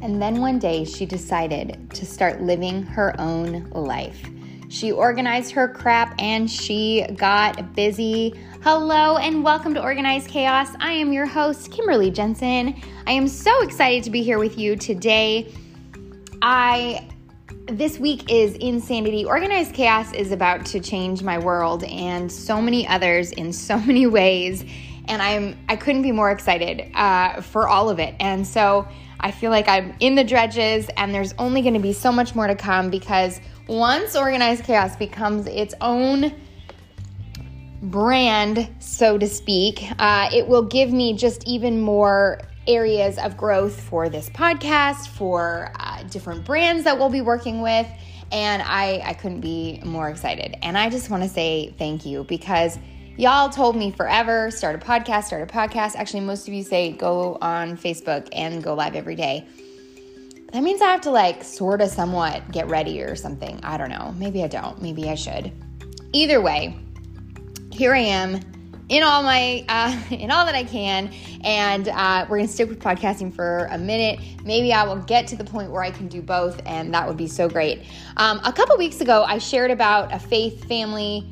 And then one day she decided to start living her own life. She organized her crap and she got busy. Hello and welcome to Organized Chaos. I am your host, Kimberly Jensen. I am so excited to be here with you today. I this week is insanity. Organized chaos is about to change my world and so many others in so many ways, and I'm I couldn't be more excited uh, for all of it. And so I feel like I'm in the dredges, and there's only going to be so much more to come because once organized chaos becomes its own brand, so to speak, uh, it will give me just even more areas of growth for this podcast, for uh, different brands that we'll be working with. And I, I couldn't be more excited. And I just want to say thank you because y'all told me forever start a podcast, start a podcast. Actually, most of you say go on Facebook and go live every day. That means I have to like sort of somewhat get ready or something. I don't know. Maybe I don't. Maybe I should. Either way, here I am in all my uh, in all that I can, and uh, we're gonna stick with podcasting for a minute. Maybe I will get to the point where I can do both, and that would be so great. Um, a couple weeks ago, I shared about a faith family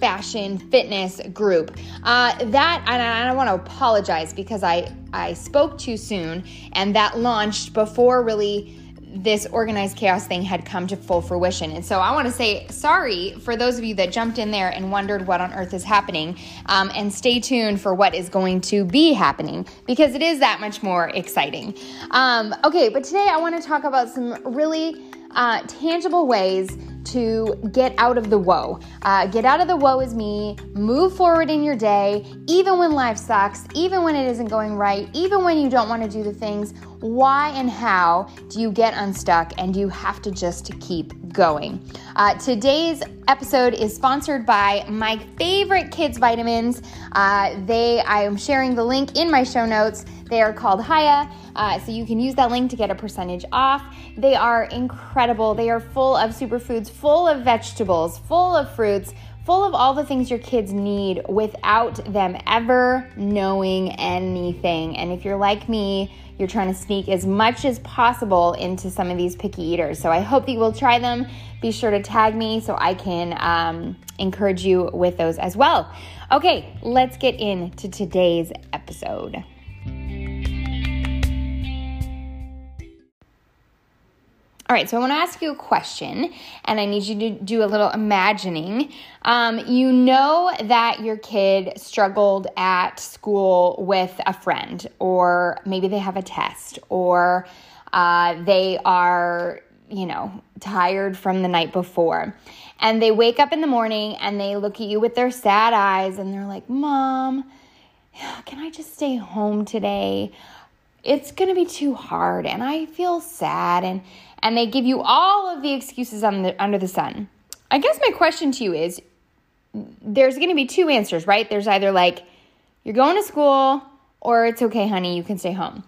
fashion fitness group uh, that and I don't want to apologize because I I spoke too soon and that launched before really this organized chaos thing had come to full fruition. And so I want to say sorry for those of you that jumped in there and wondered what on earth is happening. Um, and stay tuned for what is going to be happening because it is that much more exciting. Um, okay, but today I want to talk about some really uh, tangible ways to get out of the woe. Uh, get out of the woe is me, move forward in your day, even when life sucks, even when it isn't going right, even when you don't want to do the things. Why and how do you get unstuck and you have to just keep going? Uh, today's episode is sponsored by my favorite kids vitamins. Uh, they, I am sharing the link in my show notes. They are called Hiya, uh, so you can use that link to get a percentage off. They are incredible. They are full of superfoods, full of vegetables, full of fruits, full of all the things your kids need without them ever knowing anything. And if you're like me, you're trying to sneak as much as possible into some of these picky eaters. So I hope that you will try them. Be sure to tag me so I can um, encourage you with those as well. Okay, let's get into today's episode. All right, so I want to ask you a question, and I need you to do a little imagining. Um, you know that your kid struggled at school with a friend, or maybe they have a test, or uh, they are, you know, tired from the night before. And they wake up in the morning and they look at you with their sad eyes and they're like, Mom, can I just stay home today? It's going to be too hard and I feel sad. And and they give you all of the excuses the, under the sun. I guess my question to you is there's going to be two answers, right? There's either like, you're going to school, or it's okay, honey, you can stay home.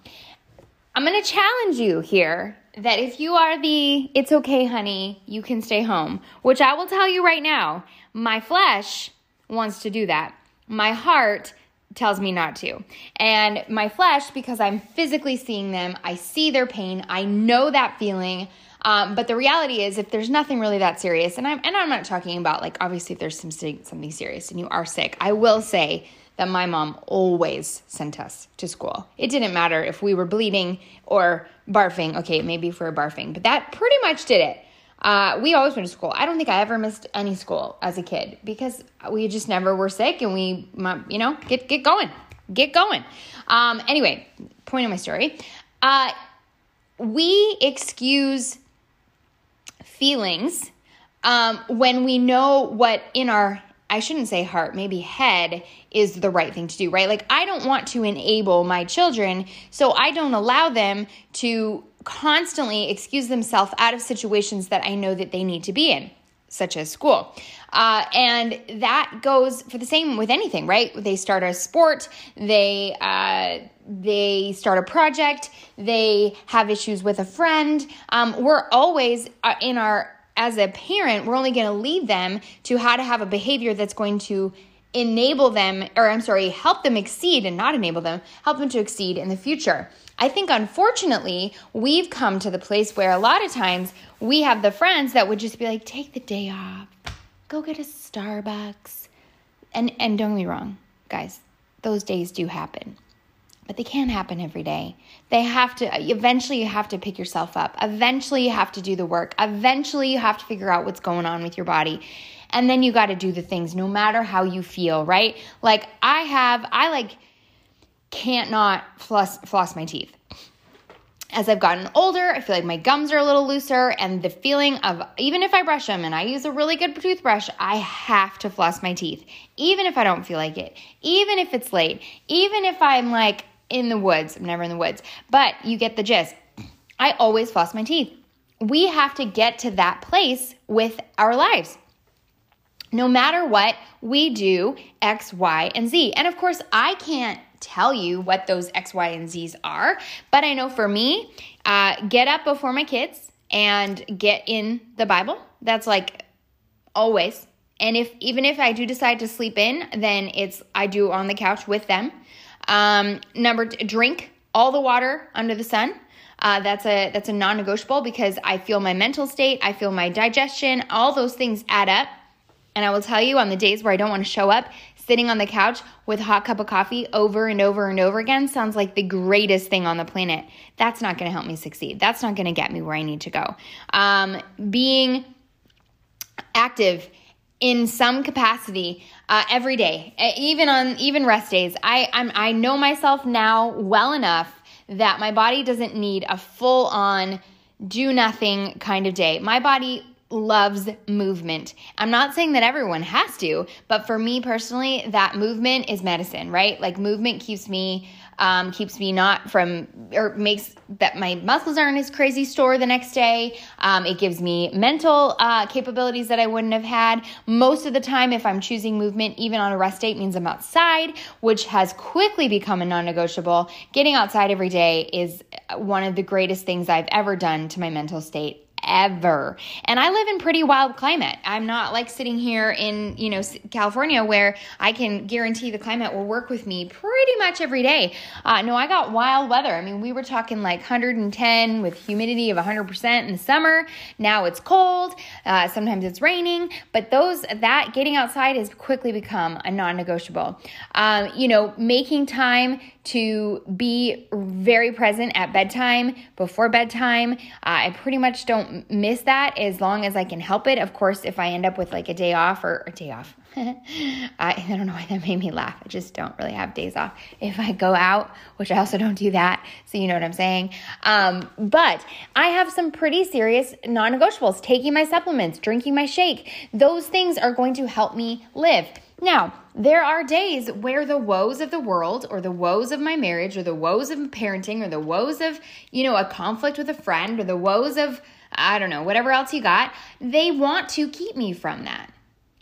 I'm going to challenge you here that if you are the it's okay, honey, you can stay home, which I will tell you right now, my flesh wants to do that. My heart tells me not to. And my flesh, because I'm physically seeing them, I see their pain, I know that feeling. Um, but the reality is, if there's nothing really that serious, and I'm and I'm not talking about like obviously if there's some something serious and you are sick, I will say that my mom always sent us to school. It didn't matter if we were bleeding or barfing. Okay, maybe were barfing, but that pretty much did it. Uh, we always went to school. I don't think I ever missed any school as a kid because we just never were sick and we, you know, get get going, get going. Um, anyway, point of my story. Uh, we excuse feelings um, when we know what in our I shouldn't say heart, maybe head is the right thing to do, right? Like, I don't want to enable my children, so I don't allow them to constantly excuse themselves out of situations that I know that they need to be in, such as school. Uh, and that goes for the same with anything, right? They start a sport, they uh, they start a project, they have issues with a friend. Um, we're always uh, in our as a parent, we're only going to lead them to how to have a behavior that's going to enable them, or I'm sorry, help them exceed and not enable them, help them to exceed in the future. I think unfortunately, we've come to the place where a lot of times we have the friends that would just be like, take the day off, go get a Starbucks. And and don't me wrong, guys, those days do happen. But they can't happen every day. They have to eventually you have to pick yourself up. Eventually you have to do the work. Eventually you have to figure out what's going on with your body. And then you got to do the things no matter how you feel, right? Like I have I like can't not floss, floss my teeth. As I've gotten older, I feel like my gums are a little looser, and the feeling of even if I brush them and I use a really good toothbrush, I have to floss my teeth, even if I don't feel like it, even if it's late, even if I'm like in the woods. I'm never in the woods, but you get the gist. I always floss my teeth. We have to get to that place with our lives. No matter what, we do X, Y, and Z. And of course, I can't tell you what those X, Y, and Z's are, but I know for me, uh, get up before my kids and get in the Bible. That's like always. And if even if I do decide to sleep in, then it's I do on the couch with them. Um, number drink all the water under the sun. Uh, that's a that's a non-negotiable because I feel my mental state, I feel my digestion, all those things add up. And I will tell you on the days where I don't want to show up, sitting on the couch with a hot cup of coffee over and over and over again sounds like the greatest thing on the planet. That's not going to help me succeed. That's not going to get me where I need to go. Um, being active in some capacity uh, every day, even on even rest days. I I'm, I know myself now well enough that my body doesn't need a full on do nothing kind of day. My body loves movement. I'm not saying that everyone has to, but for me personally, that movement is medicine, right? Like movement keeps me um, keeps me not from or makes that my muscles aren't as crazy sore the next day. Um, it gives me mental uh, capabilities that I wouldn't have had. Most of the time, if I'm choosing movement, even on a rest day, means I'm outside, which has quickly become a non negotiable. Getting outside every day is one of the greatest things I've ever done to my mental state ever. And I live in pretty wild climate. I'm not like sitting here in, you know, California where I can guarantee the climate will work with me pretty much every day. Uh, no, I got wild weather. I mean, we were talking like 110 with humidity of 100% in the summer. Now it's cold. Uh, sometimes it's raining, but those, that getting outside has quickly become a non-negotiable. Um, you know, making time to be very present at bedtime, before bedtime. Uh, I pretty much don't miss that as long as I can help it. Of course, if I end up with like a day off or a day off, I, I don't know why that made me laugh. I just don't really have days off. If I go out, which I also don't do that, so you know what I'm saying. Um, but I have some pretty serious non negotiables taking my supplements, drinking my shake. Those things are going to help me live. Now, there are days where the woes of the world or the woes of my marriage or the woes of parenting or the woes of, you know, a conflict with a friend or the woes of, I don't know, whatever else you got, they want to keep me from that.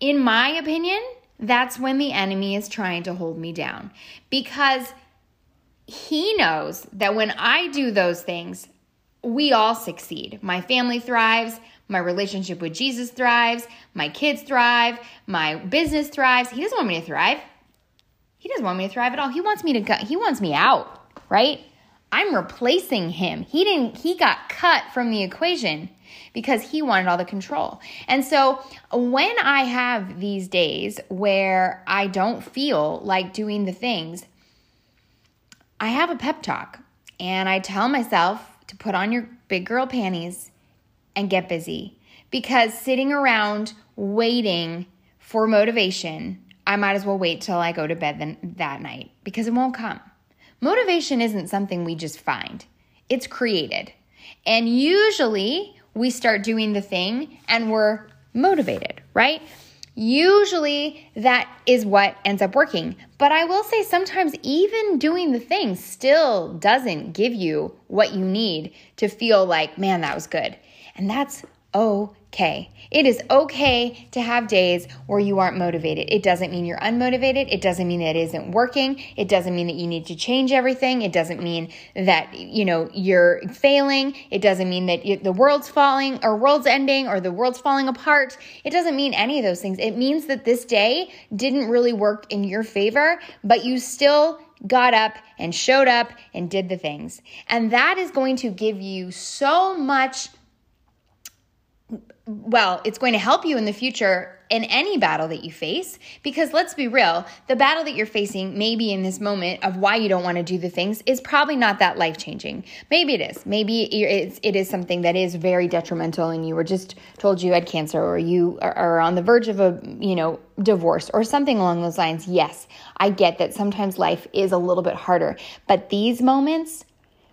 In my opinion, that's when the enemy is trying to hold me down because he knows that when I do those things, we all succeed. My family thrives, my relationship with Jesus thrives. My kids thrive. My business thrives. He doesn't want me to thrive. He doesn't want me to thrive at all. He wants me to go, he wants me out, right? I'm replacing him. He didn't he got cut from the equation because he wanted all the control. And so when I have these days where I don't feel like doing the things, I have a pep talk and I tell myself to put on your big girl panties and get busy because sitting around waiting for motivation, I might as well wait till I go to bed then, that night because it won't come. Motivation isn't something we just find, it's created. And usually we start doing the thing and we're motivated, right? Usually that is what ends up working. But I will say sometimes even doing the thing still doesn't give you what you need to feel like, man, that was good. And that's. Okay. It is okay to have days where you aren't motivated. It doesn't mean you're unmotivated. It doesn't mean that it isn't working. It doesn't mean that you need to change everything. It doesn't mean that, you know, you're failing. It doesn't mean that the world's falling or world's ending or the world's falling apart. It doesn't mean any of those things. It means that this day didn't really work in your favor, but you still got up and showed up and did the things. And that is going to give you so much well, it's going to help you in the future in any battle that you face because let's be real, the battle that you're facing maybe in this moment of why you don't want to do the things is probably not that life changing. Maybe it is. Maybe it's, it is something that is very detrimental and you were just told you had cancer or you are on the verge of a, you know, divorce or something along those lines. Yes, I get that sometimes life is a little bit harder, but these moments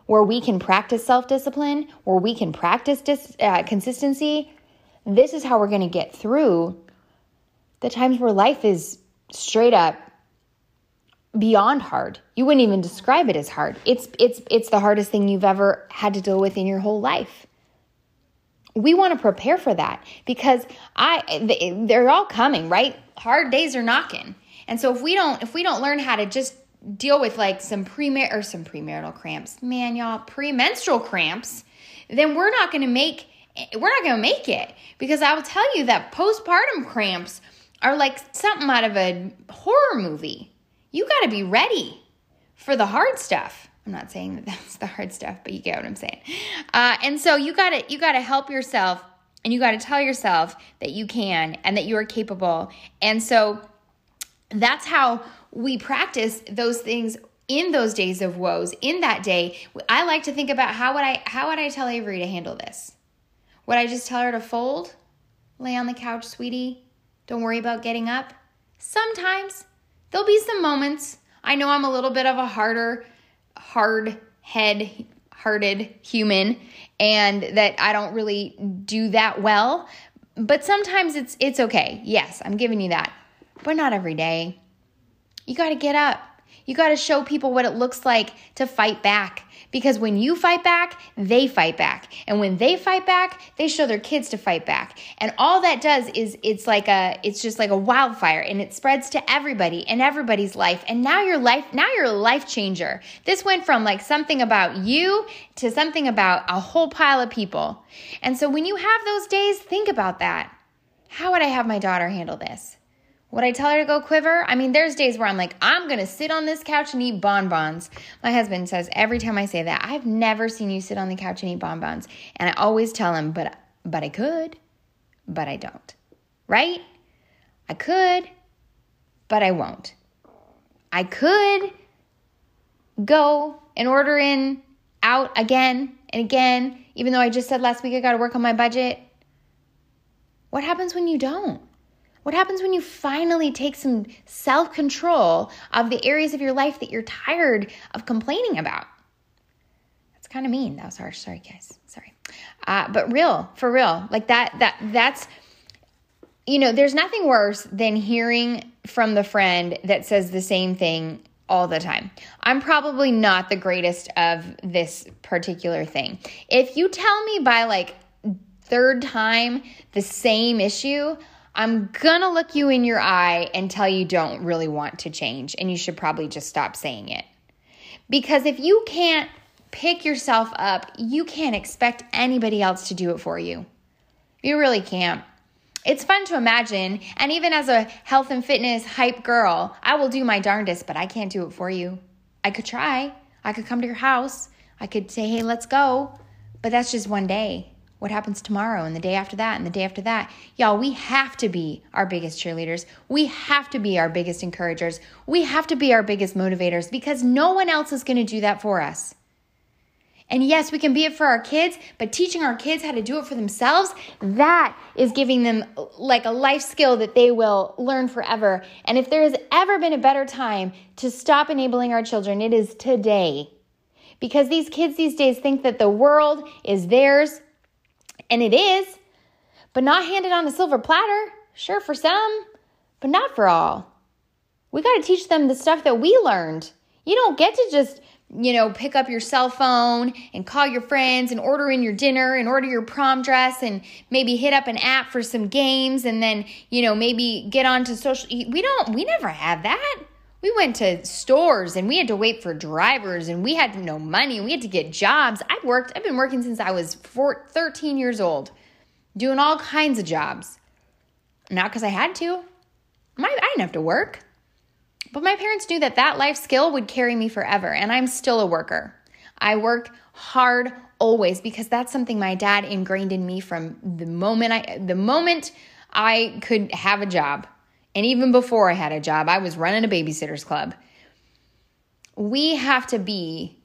where we can practice self discipline, where we can practice dis, uh, consistency, this is how we're going to get through the times where life is straight up beyond hard. You wouldn't even describe it as hard. It's it's it's the hardest thing you've ever had to deal with in your whole life. We want to prepare for that because I they're all coming, right? Hard days are knocking. And so if we don't if we don't learn how to just deal with like some pre or some premarital cramps, man, y'all, premenstrual cramps, then we're not going to make we're not going to make it because I will tell you that postpartum cramps are like something out of a horror movie. You got to be ready for the hard stuff. I'm not saying that that's the hard stuff, but you get what I'm saying. Uh, and so you got to you got to help yourself, and you got to tell yourself that you can and that you are capable. And so that's how we practice those things in those days of woes. In that day, I like to think about how would I how would I tell Avery to handle this? Would I just tell her to fold? Lay on the couch, sweetie. Don't worry about getting up. Sometimes there'll be some moments. I know I'm a little bit of a harder, hard head hearted human and that I don't really do that well. But sometimes it's it's okay. Yes, I'm giving you that. But not every day. You got to get up. You got to show people what it looks like to fight back. Because when you fight back, they fight back. And when they fight back, they show their kids to fight back. And all that does is it's like a it's just like a wildfire and it spreads to everybody and everybody's life. And now your life now you're a life changer. This went from like something about you to something about a whole pile of people. And so when you have those days, think about that. How would I have my daughter handle this? Would I tell her to go quiver? I mean, there's days where I'm like, I'm going to sit on this couch and eat bonbons. My husband says every time I say that, I've never seen you sit on the couch and eat bonbons. And I always tell him, but but I could, but I don't. Right? I could, but I won't. I could go and order in out again and again, even though I just said last week I got to work on my budget. What happens when you don't? What happens when you finally take some self control of the areas of your life that you're tired of complaining about? That's kind of mean. That was harsh. Sorry, guys. Sorry. Uh, but real, for real. Like that, that, that's, you know, there's nothing worse than hearing from the friend that says the same thing all the time. I'm probably not the greatest of this particular thing. If you tell me by like third time the same issue, I'm gonna look you in your eye and tell you don't really want to change, and you should probably just stop saying it. Because if you can't pick yourself up, you can't expect anybody else to do it for you. You really can't. It's fun to imagine, and even as a health and fitness hype girl, I will do my darndest, but I can't do it for you. I could try. I could come to your house. I could say, hey, let's go. But that's just one day what happens tomorrow and the day after that and the day after that. Y'all, we have to be our biggest cheerleaders. We have to be our biggest encouragers. We have to be our biggest motivators because no one else is going to do that for us. And yes, we can be it for our kids, but teaching our kids how to do it for themselves, that is giving them like a life skill that they will learn forever. And if there has ever been a better time to stop enabling our children, it is today. Because these kids these days think that the world is theirs and it is, but not handed on a silver platter. Sure, for some, but not for all. We got to teach them the stuff that we learned. You don't get to just you know, pick up your cell phone and call your friends and order in your dinner and order your prom dress and maybe hit up an app for some games and then, you know, maybe get onto social. We don't, we never had that. We went to stores and we had to wait for drivers and we had no money. We had to get jobs. I've worked, I've been working since I was four, 13 years old, doing all kinds of jobs. Not because I had to. My, I didn't have to work. But my parents knew that that life skill would carry me forever, and I'm still a worker. I work hard always because that's something my dad ingrained in me from the moment I the moment I could have a job. And even before I had a job, I was running a babysitters club. We have to be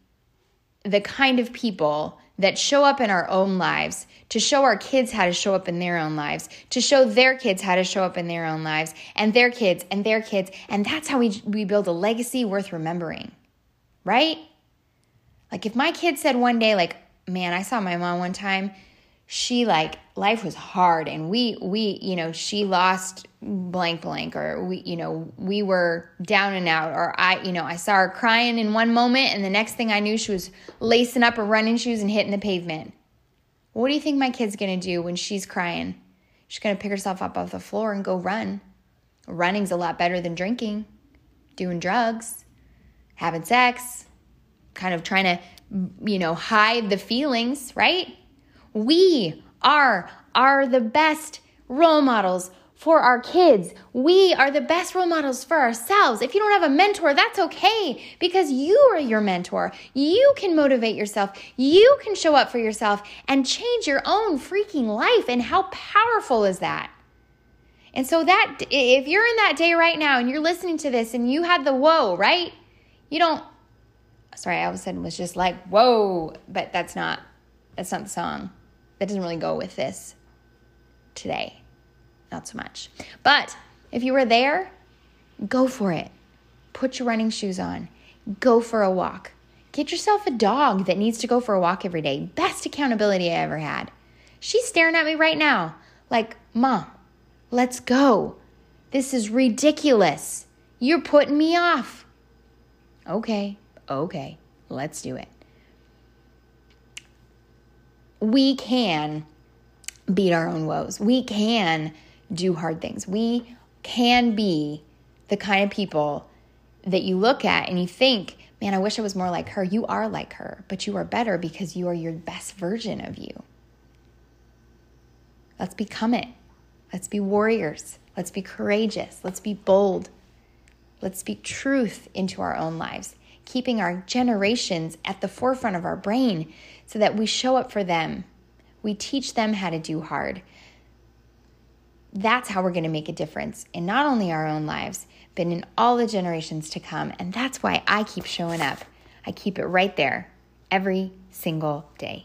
the kind of people that show up in our own lives, to show our kids how to show up in their own lives, to show their kids how to show up in their own lives, and their kids and their kids. And that's how we, we build a legacy worth remembering, right? Like if my kid said one day, like, man, I saw my mom one time, she like life was hard and we we you know she lost blank blank or we you know we were down and out or i you know i saw her crying in one moment and the next thing i knew she was lacing up her running shoes and hitting the pavement. What do you think my kid's gonna do when she's crying? She's gonna pick herself up off the floor and go run. Running's a lot better than drinking doing drugs having sex kind of trying to you know hide the feelings right we are are the best role models for our kids. We are the best role models for ourselves. If you don't have a mentor, that's okay because you are your mentor. You can motivate yourself. You can show up for yourself and change your own freaking life. And how powerful is that? And so that if you're in that day right now and you're listening to this and you had the whoa, right? You don't sorry, I all of a sudden was just like, whoa, but that's not that's not the song that doesn't really go with this today. Not so much. But if you were there, go for it. Put your running shoes on. Go for a walk. Get yourself a dog that needs to go for a walk every day. Best accountability I ever had. She's staring at me right now, like, Mom, let's go. This is ridiculous. You're putting me off. Okay, okay, let's do it we can beat our own woes. We can do hard things. We can be the kind of people that you look at and you think, man, I wish I was more like her. You are like her, but you are better because you are your best version of you. Let's become it. Let's be warriors. Let's be courageous. Let's be bold. Let's speak truth into our own lives, keeping our generations at the forefront of our brain so that we show up for them. We teach them how to do hard. That's how we're going to make a difference in not only our own lives, but in all the generations to come. And that's why I keep showing up. I keep it right there every single day.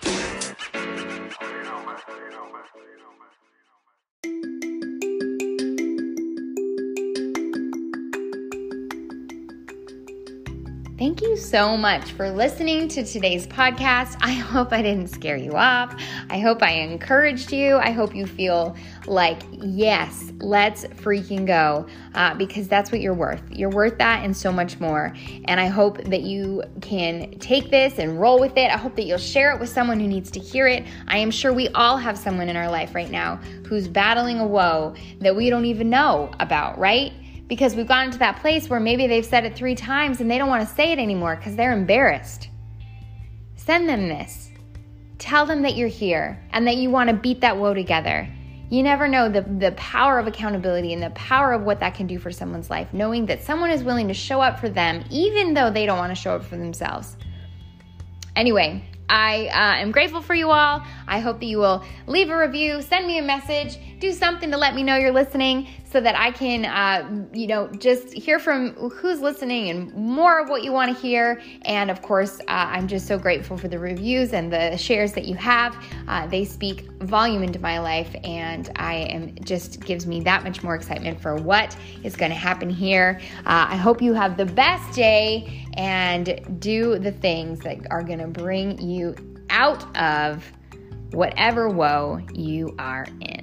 Thank you so much for listening to today's podcast. I hope I didn't scare you off. I hope I encouraged you. I hope you feel like, yes, let's freaking go uh, because that's what you're worth. You're worth that and so much more. And I hope that you can take this and roll with it. I hope that you'll share it with someone who needs to hear it. I am sure we all have someone in our life right now who's battling a woe that we don't even know about, right? Because we've gotten to that place where maybe they've said it three times and they don't want to say it anymore because they're embarrassed. Send them this. Tell them that you're here and that you want to beat that woe together. You never know the, the power of accountability and the power of what that can do for someone's life, knowing that someone is willing to show up for them even though they don't want to show up for themselves. Anyway, I uh, am grateful for you all. I hope that you will leave a review, send me a message, do something to let me know you're listening so that I can, uh, you know, just hear from who's listening and more of what you want to hear. And of course, uh, I'm just so grateful for the reviews and the shares that you have. Uh, they speak volume into my life, and I am just gives me that much more excitement for what is going to happen here. Uh, I hope you have the best day and do the things that are going to bring you out of whatever woe you are in.